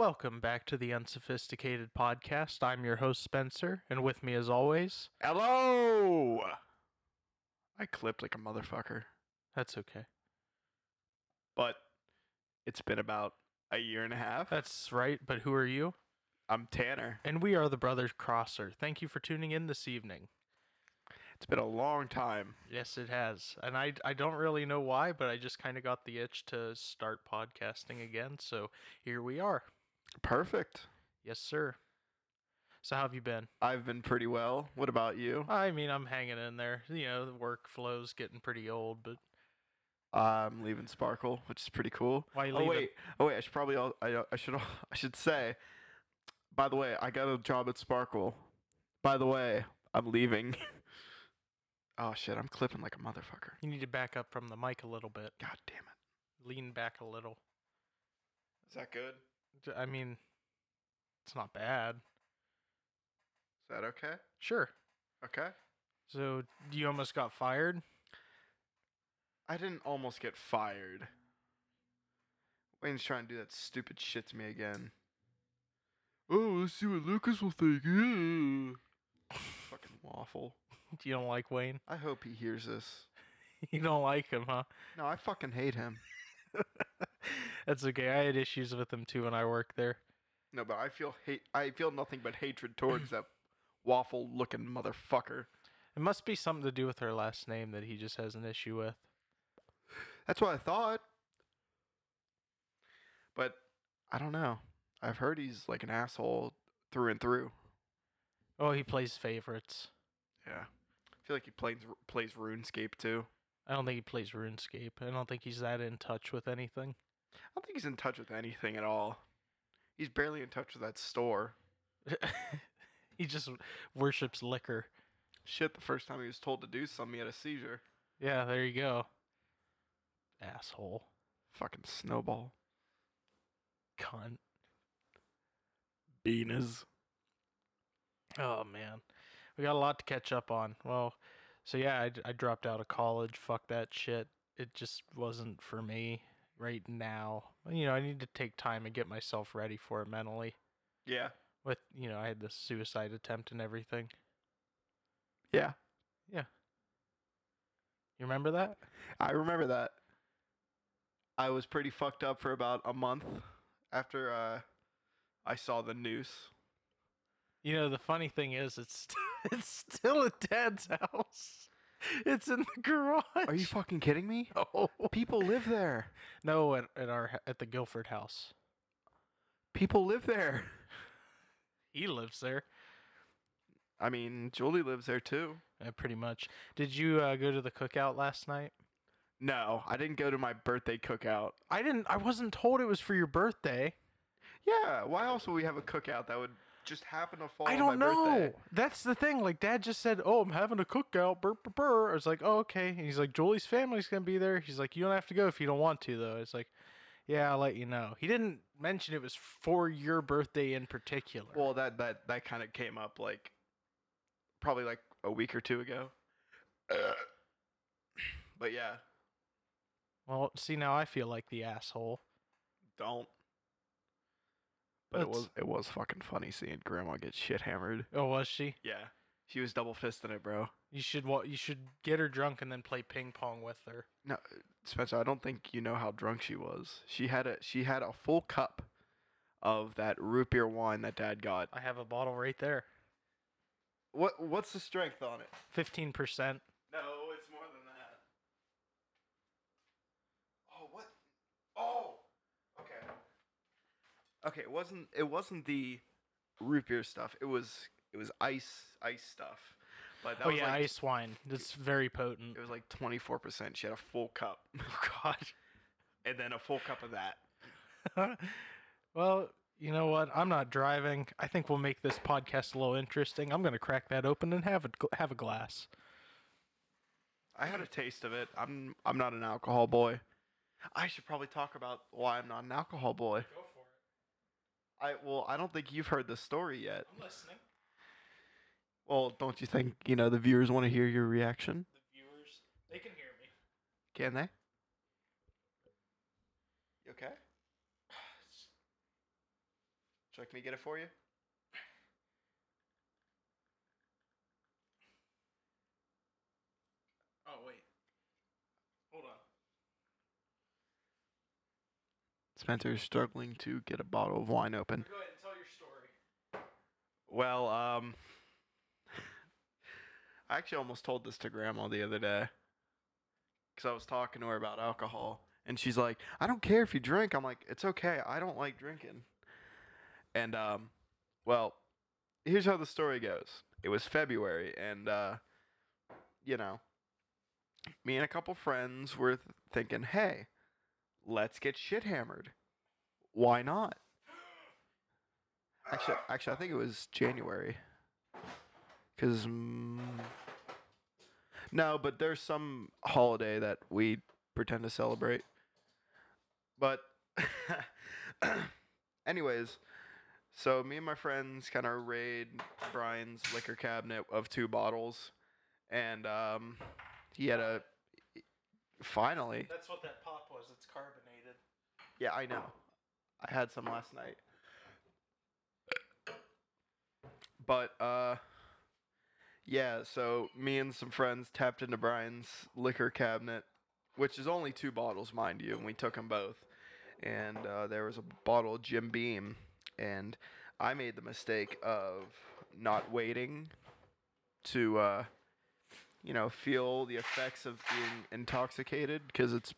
Welcome back to the Unsophisticated Podcast. I'm your host, Spencer, and with me, as always, Hello. I clipped like a motherfucker, that's okay. but it's been about a year and a half. That's right, but who are you? I'm Tanner. And we are the Brothers Crosser. Thank you for tuning in this evening. It's been a long time. Yes, it has. And I, I don't really know why, but I just kind of got the itch to start podcasting again. So here we are. Perfect. Yes, sir. So, how have you been? I've been pretty well. What about you? I mean, I'm hanging in there. You know, the workflow's getting pretty old, but I'm leaving Sparkle, which is pretty cool. why you Oh wait, oh wait. I should probably al- I I should I should say. By the way, I got a job at Sparkle. By the way, I'm leaving. oh shit, I'm clipping like a motherfucker. You need to back up from the mic a little bit. God damn it. Lean back a little. Is that good? I mean, it's not bad. Is that okay? Sure. Okay. So you almost got fired? I didn't almost get fired. Wayne's trying to do that stupid shit to me again. Oh, let's see what Lucas will think. Yeah. Fucking waffle. Do you don't like Wayne? I hope he hears this. You don't like him, huh? No, I fucking hate him. That's okay. I had issues with him too when I worked there. No, but I feel hate. I feel nothing but hatred towards that waffle-looking motherfucker. It must be something to do with her last name that he just has an issue with. That's what I thought. But I don't know. I've heard he's like an asshole through and through. Oh, he plays favorites. Yeah. I feel like he plays plays RuneScape too. I don't think he plays RuneScape. I don't think he's that in touch with anything. I don't think he's in touch with anything at all. He's barely in touch with that store. he just worships liquor. Shit, the first time he was told to do something, he had a seizure. Yeah, there you go. Asshole. Fucking snowball. Cunt. Beaners. Oh man, we got a lot to catch up on. Well, so yeah, I, I dropped out of college. Fuck that shit. It just wasn't for me right now. You know, I need to take time and get myself ready for it mentally. Yeah. With you know, I had this suicide attempt and everything. Yeah. Yeah. You remember that? I remember that. I was pretty fucked up for about a month after uh, I saw the news. You know, the funny thing is, it's it's still at Dad's house. It's in the garage. Are you fucking kidding me? No, People live there. no, at, at our at the Guilford house. People live there. He lives there. I mean, Julie lives there too. Uh, pretty much. Did you uh, go to the cookout last night? No, I didn't go to my birthday cookout. I didn't. I wasn't told it was for your birthday. Yeah, why else would we have a cookout that would just happen to fall I don't know. birthday? That's the thing. Like, Dad just said, "Oh, I'm having a cookout." Burr, burr, burr. I was like, "Oh, okay." And he's like, "Julie's family's gonna be there." He's like, "You don't have to go if you don't want to, though." It's like, "Yeah, I'll let you know." He didn't mention it was for your birthday in particular. Well, that that that kind of came up like probably like a week or two ago. but yeah, well, see, now I feel like the asshole. don't. But it was it was fucking funny seeing Grandma get shit hammered. Oh, was she? Yeah, she was double fisting it, bro. You should wa- You should get her drunk and then play ping pong with her. No, Spencer, I don't think you know how drunk she was. She had a she had a full cup of that root beer wine that Dad got. I have a bottle right there. What what's the strength on it? Fifteen percent. No, it's more than that. Oh, what? Oh, okay. Okay, it wasn't it wasn't the root beer stuff. It was it was ice ice stuff. But that Oh was yeah, like, ice wine. That's very potent. It was like twenty four percent. She had a full cup, Oh God. and then a full cup of that. well, you know what? I'm not driving. I think we'll make this podcast a little interesting. I'm gonna crack that open and have a have a glass. I had a taste of it. I'm I'm not an alcohol boy. I should probably talk about why I'm not an alcohol boy. Go for it. I well, I don't think you've heard the story yet. I'm listening. Well, don't you think you know the viewers want to hear your reaction? The viewers, they can hear me. Can they? You okay? Check me get it for you. Oh wait. Hold on. Spencer is struggling to get a bottle of wine open. Go ahead and tell your story. Well, um, I actually almost told this to Grandma the other day because I was talking to her about alcohol, and she's like, "I don't care if you drink." I'm like, "It's okay. I don't like drinking." And um, well, here's how the story goes. It was February, and uh, you know, me and a couple friends were th- thinking, "Hey, let's get shit hammered. Why not?" Actually, actually, I think it was January. Cause mm, no, but there's some holiday that we pretend to celebrate. But, anyways, so me and my friends kind of raid Brian's liquor cabinet of two bottles, and um, he had a. Finally, That's what that pop was. It's carbonated. yeah, I know. I had some last night. But uh yeah, so me and some friends tapped into Brian's liquor cabinet, which is only two bottles, mind you, and we took them both. And uh, there was a bottle of Jim Beam, and I made the mistake of not waiting to, uh, you know, feel the effects of being intoxicated because it's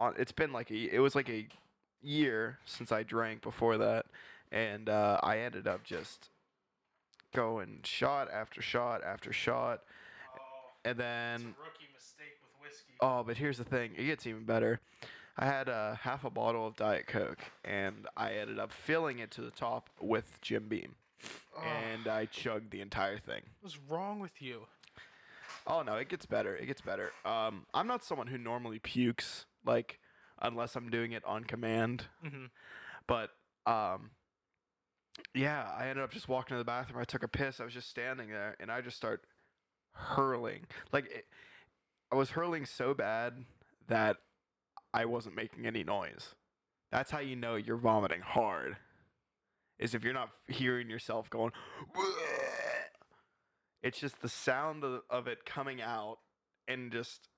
on. It's been like a. It was like a year since I drank before that, and uh, I ended up just going shot after shot after shot, Oh, and then a rookie mistake with whiskey. oh, but here's the thing, it gets even better. I had uh, half a bottle of Diet Coke, and I ended up filling it to the top with Jim Beam, Oh, and I chugged the entire thing. what's wrong with you? Oh no, it gets better. It gets better. Um, I'm not someone who normally pukes, like unless I'm doing it on command. Mm-hmm. But um, yeah, I ended up just walking to the bathroom. I took a piss. I was just standing there, and I just start hurling. Like it, I was hurling so bad that I wasn't making any noise. That's how you know you're vomiting hard. Is if you're not hearing yourself going. It's just the sound of, of it coming out and just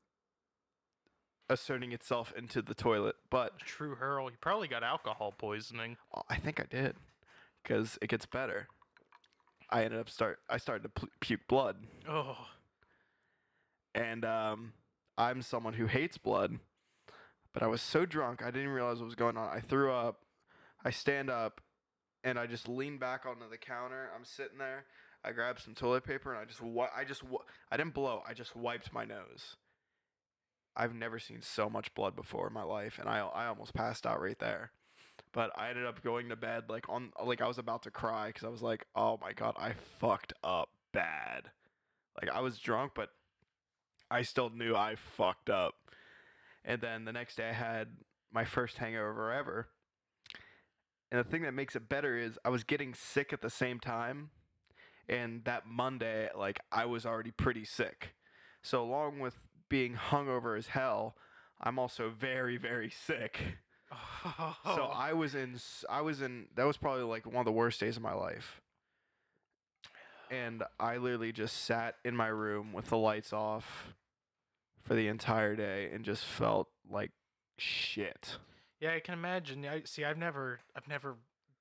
asserting itself into the toilet. But True hurl. You probably got alcohol poisoning. Oh, I think I did, because it gets better. I ended up start. I started to pu- puke blood, Oh, and um, I'm someone who hates blood, but I was so drunk I didn't realize what was going on. I threw up. I stand up, and I just lean back onto the counter. I'm sitting there. I grabbed some toilet paper and I just wi- I just wa- I didn't blow. I just wiped my nose. I've never seen so much blood before in my life, and I I almost passed out right there. But I ended up going to bed like on like I was about to cry because I was like, oh my god, I fucked up bad. Like I was drunk, but I still knew I fucked up. And then the next day I had my first hangover ever. And the thing that makes it better is I was getting sick at the same time. And that Monday, like I was already pretty sick. So along with being hungover as hell, I'm also very, very sick. So I was in I was in that was probably like one of the worst days of my life. And I literally just sat in my room with the lights off for the entire day and just felt like shit. Yeah, I can imagine. I see. I've never, I've never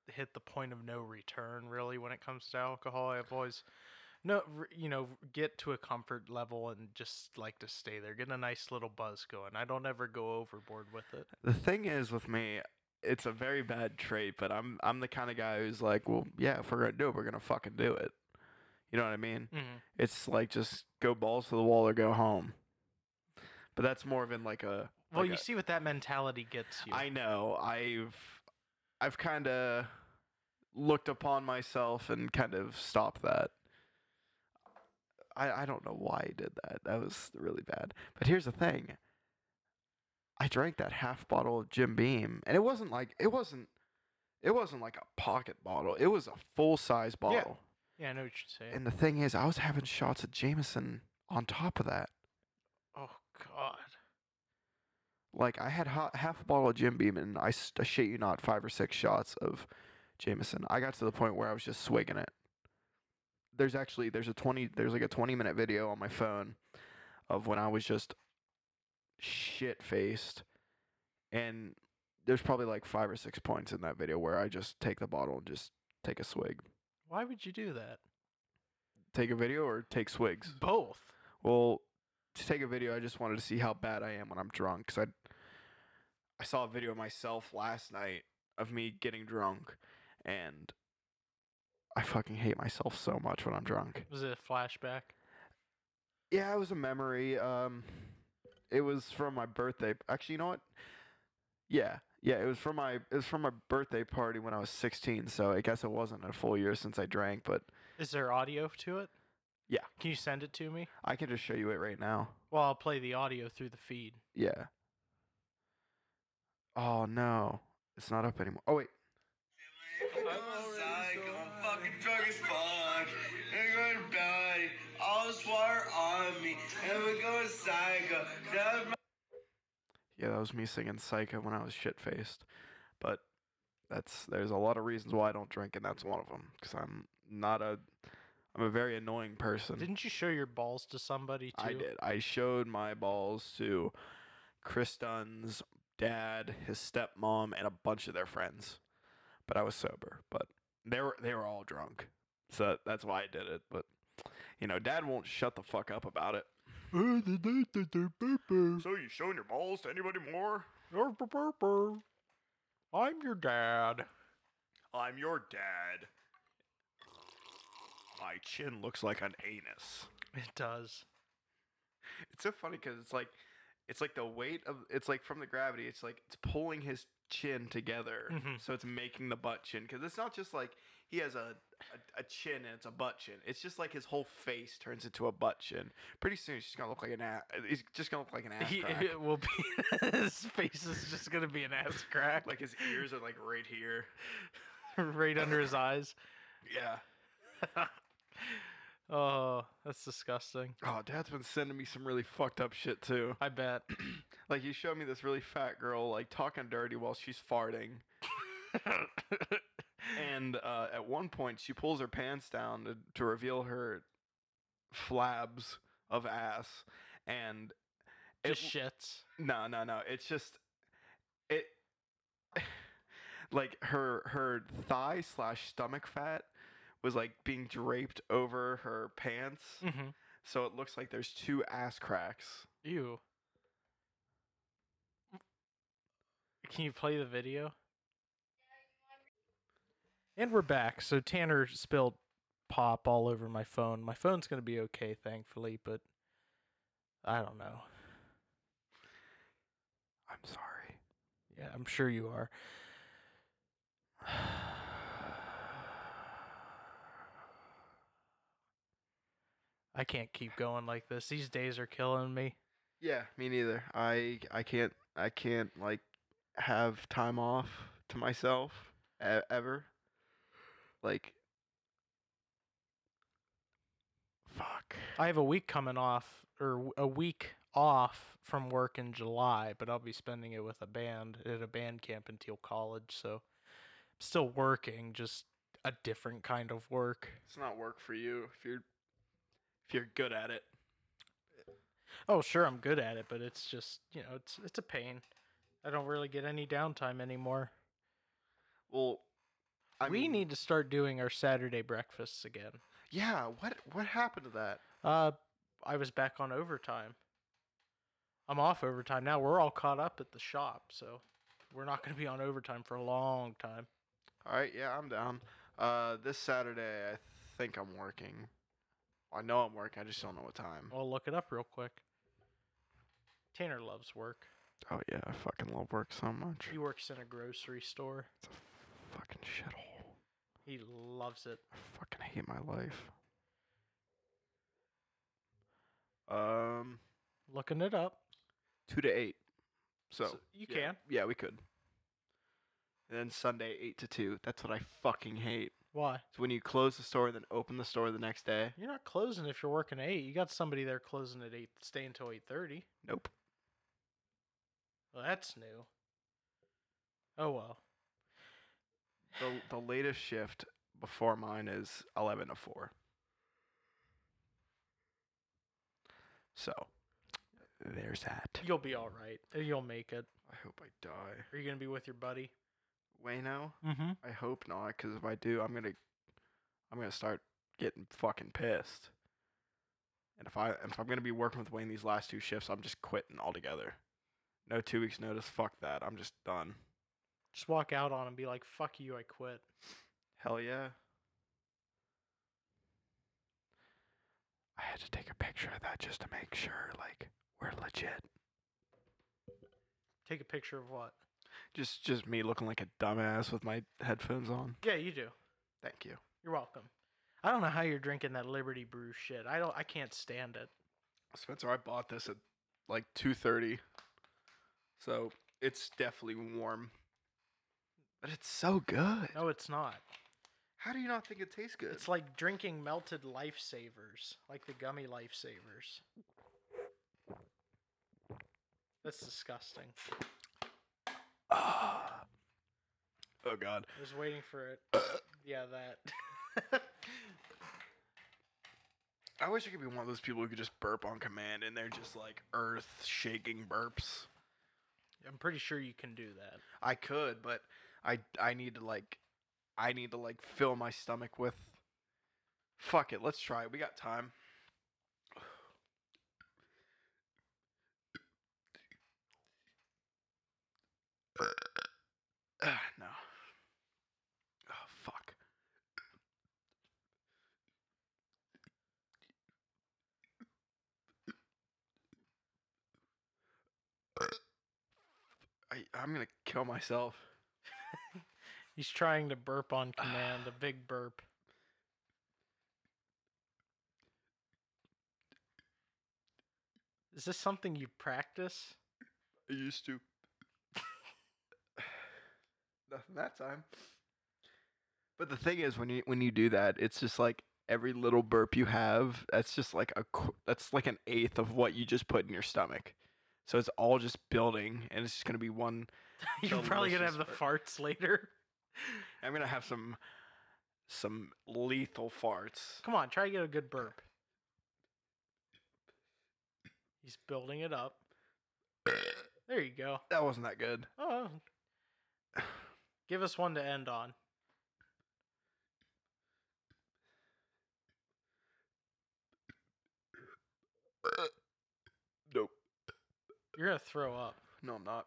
hit the point of no return really when it comes to alcohol. I've always, no, you know, get to a comfort level and just like to stay there, get a nice little buzz going. I don't ever go overboard with it. The thing is with me, it's a very bad trait, but I'm I'm the kind of guy who's like, well, yeah, if we're gonna do it, we're gonna fucking do it. You know what I mean? Mm-hmm. It's like just go balls to the wall or go home. But that's more of in like a Well, like you a- see what that mentality gets you. I know. I've I've kind of looked upon myself and kind of stopped that. I I don't know why I did that. That was really bad. But here's the thing. I drank that half bottle of Jim Beam, and it wasn't like it wasn't it wasn't like a pocket bottle. It was a full size bottle. yeah, yeah, I know what you're saying. And the thing is, I was having shots of Jameson on top of that. oh God. Like I had ha- half a bottle of Jim Beam, and I shit you not, five or six shots of Jameson. I got to the point where I was just swigging it. There's actually there's a 20 there's like a 20 minute video on my phone of when I was just shit faced and there's probably like 5 or 6 points in that video where I just take the bottle and just take a swig. Why would you do that? Take a video or take swigs? Both. Well, to take a video, I just wanted to see how bad I am when I'm drunk. Cause I, I saw a video of myself last night of me getting drunk, and I fucking hate myself so much when I'm drunk. Was it a flashback? Yeah, it was a memory. Um, it was from my birthday. Actually, you know what? Yeah, yeah, it was from my it was from my birthday party when I was 16. So I guess it wasn't a full year since I drank, but Is there audio to it? Yeah. Can you send it to me? I can just show you it right now. Well, I'll play the audio through the feed. Yeah. Oh no, it's not up anymore. Oh wait. Drunk as fuck. And going bad, all this water on me, and we're going psycho. That's my Yeah, that was me singing Psycho when I was shit faced. But that's there's a lot of reasons why I don't drink, and that's one of them. Cause I'm not a I'm a very annoying person. Didn't you show your balls to somebody too? I did. I showed my balls to Chris Dunn's dad, his stepmom, and a bunch of their friends. But I was sober. But they were they were all drunk, so that's why I did it. But you know, dad won't shut the fuck up about it. So you showing your balls to anybody more? I'm your dad. I'm your dad. My chin looks like an anus. It does. It's so funny because it's like, it's like the weight of it's like from the gravity. It's like it's pulling his chin together, Mhm. so it's making the butt chin. Because it's not just like he has a, a a chin and it's a butt chin. It's just like his whole face turns into a butt chin. Pretty soon he's just gonna look like an ass. He's just gonna look like an ass He, crack. it will be. his face is just gonna be an ass crack, like his ears are like right here. right under his eyes. Yeah. Oh, that's disgusting. Oh, Dad's been sending me some really fucked up shit too. I bet. like he showed me this really fat girl like talking dirty while she's farting. And uh, at one point, she pulls her pants down to, to reveal her flabs of ass, and it, just shits. no, no, no. It's just it, like her her thigh slash stomach fat was like being draped over her pants, Mm-hmm. so it looks like there's two ass cracks. Ew. Can you play the video? And we're back. So Tanner spilled pop all over my phone. My phone's going to be okay, thankfully, but I don't know. I'm sorry. Yeah, I'm sure you are. I can't keep going like this. These days are killing me. Yeah, me neither. I I can't I can't like have time off to myself e- ever. Like fuck. I have a week coming off, or a week off from work in July, but I'll be spending it with a band at a band camp until college. So I'm still working, just a different kind of work. It's not work for you if you're if you're good at it. Oh, sure, I'm good at it, but it's just you know, it's it's a pain. I don't really get any downtime anymore. Well, I we mean, need to start doing our Saturday breakfasts again. Yeah, what what happened to that? Uh, I was back on overtime. I'm off overtime now. We're all caught up at the shop, so we're not going to be on overtime for a long time. All right, yeah, I'm down. Uh this Saturday I think I'm working. I know I'm working, I just don't know what time. I'll look it up real quick. Tanner loves work. Oh yeah, I fucking love work so much. He works in a grocery store. It's a fucking shithole. He loves it. I fucking hate my life. Um, Looking it up. two to eight. So, So you yeah, can. Yeah, we could. And then Sunday eight to two. That's what I fucking hate. Why? It's when you close the store then open the store the next day. You're not closing if you're working at eight. You got somebody there closing at eight, stay until eight thirty. Nope. Well, that's new. Oh well. The the latest shift before mine is eleven to four. So there's that. You'll be all right. You'll make it. I hope I die. Are you gonna be with your buddy? Wayno? Mm-hmm. I hope not, because if I do, I'm gonna I'm gonna start getting fucking pissed. And if I if I'm gonna be working with Wayne these last two shifts, I'm just quitting altogether. No two weeks notice. Fuck that. I'm just done. Just walk out on him. Be like, "Fuck you. I quit." Hell yeah. I had to take a picture of that just to make sure, like, we're legit. Take a picture of what? Just just me looking like a dumbass with my headphones on. Yeah, you do. Thank you. You're welcome. I don't know how you're drinking that Liberty Brew shit. I don't. I can't stand it. Spencer, I bought this at like 2:30. So, it's definitely warm. But it's so good. No, it's not. How do you not think it tastes good? It's like drinking melted lifesavers, like the gummy lifesavers. That's disgusting. Ah. oh god. I was waiting for it. Yeah, that. I wish I could be one of those people who could just burp on command and they're just like earth shaking burps. I'm pretty sure you can do that. I could, but I I need to like I need to like fill my stomach with Fuck it, let's try it. We got time. Ah, no. Oh fuck. I I'm gonna kill myself. He's trying to burp on command, a big burp. Is this something you practice? I used to. Nothing that time. But the thing is, when you when you do that, it's just like every little burp you have. That's just like a that's like an eighth of what you just put in your stomach. So it's all just building, and it's just gonna be one. You're probably gonna have the delicious farts later. I'm gonna have some some lethal farts. Come on, try to get a good burp. He's building it up. There you go. That wasn't that good. Oh, give us one to end on. Nope. You're gonna throw up. No, I'm not.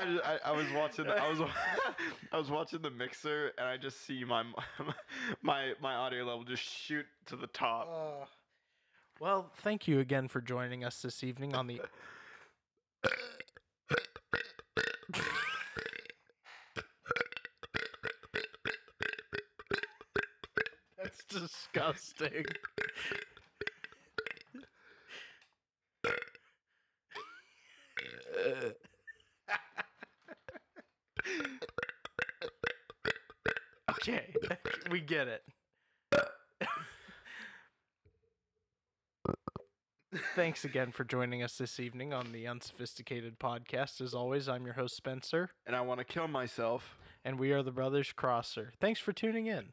I, I, I was watching I was I was watching the mixer and I just see my my my audio level just shoot to the top. Uh, well, thank you again for joining us this evening on the. That's disgusting. Okay, we get it. Thanks again for joining us this evening on the Unsophisticated Podcast. As always, I'm your host, Spencer, and I want to kill myself. and we are the Brothers Crosser. Thanks for tuning in.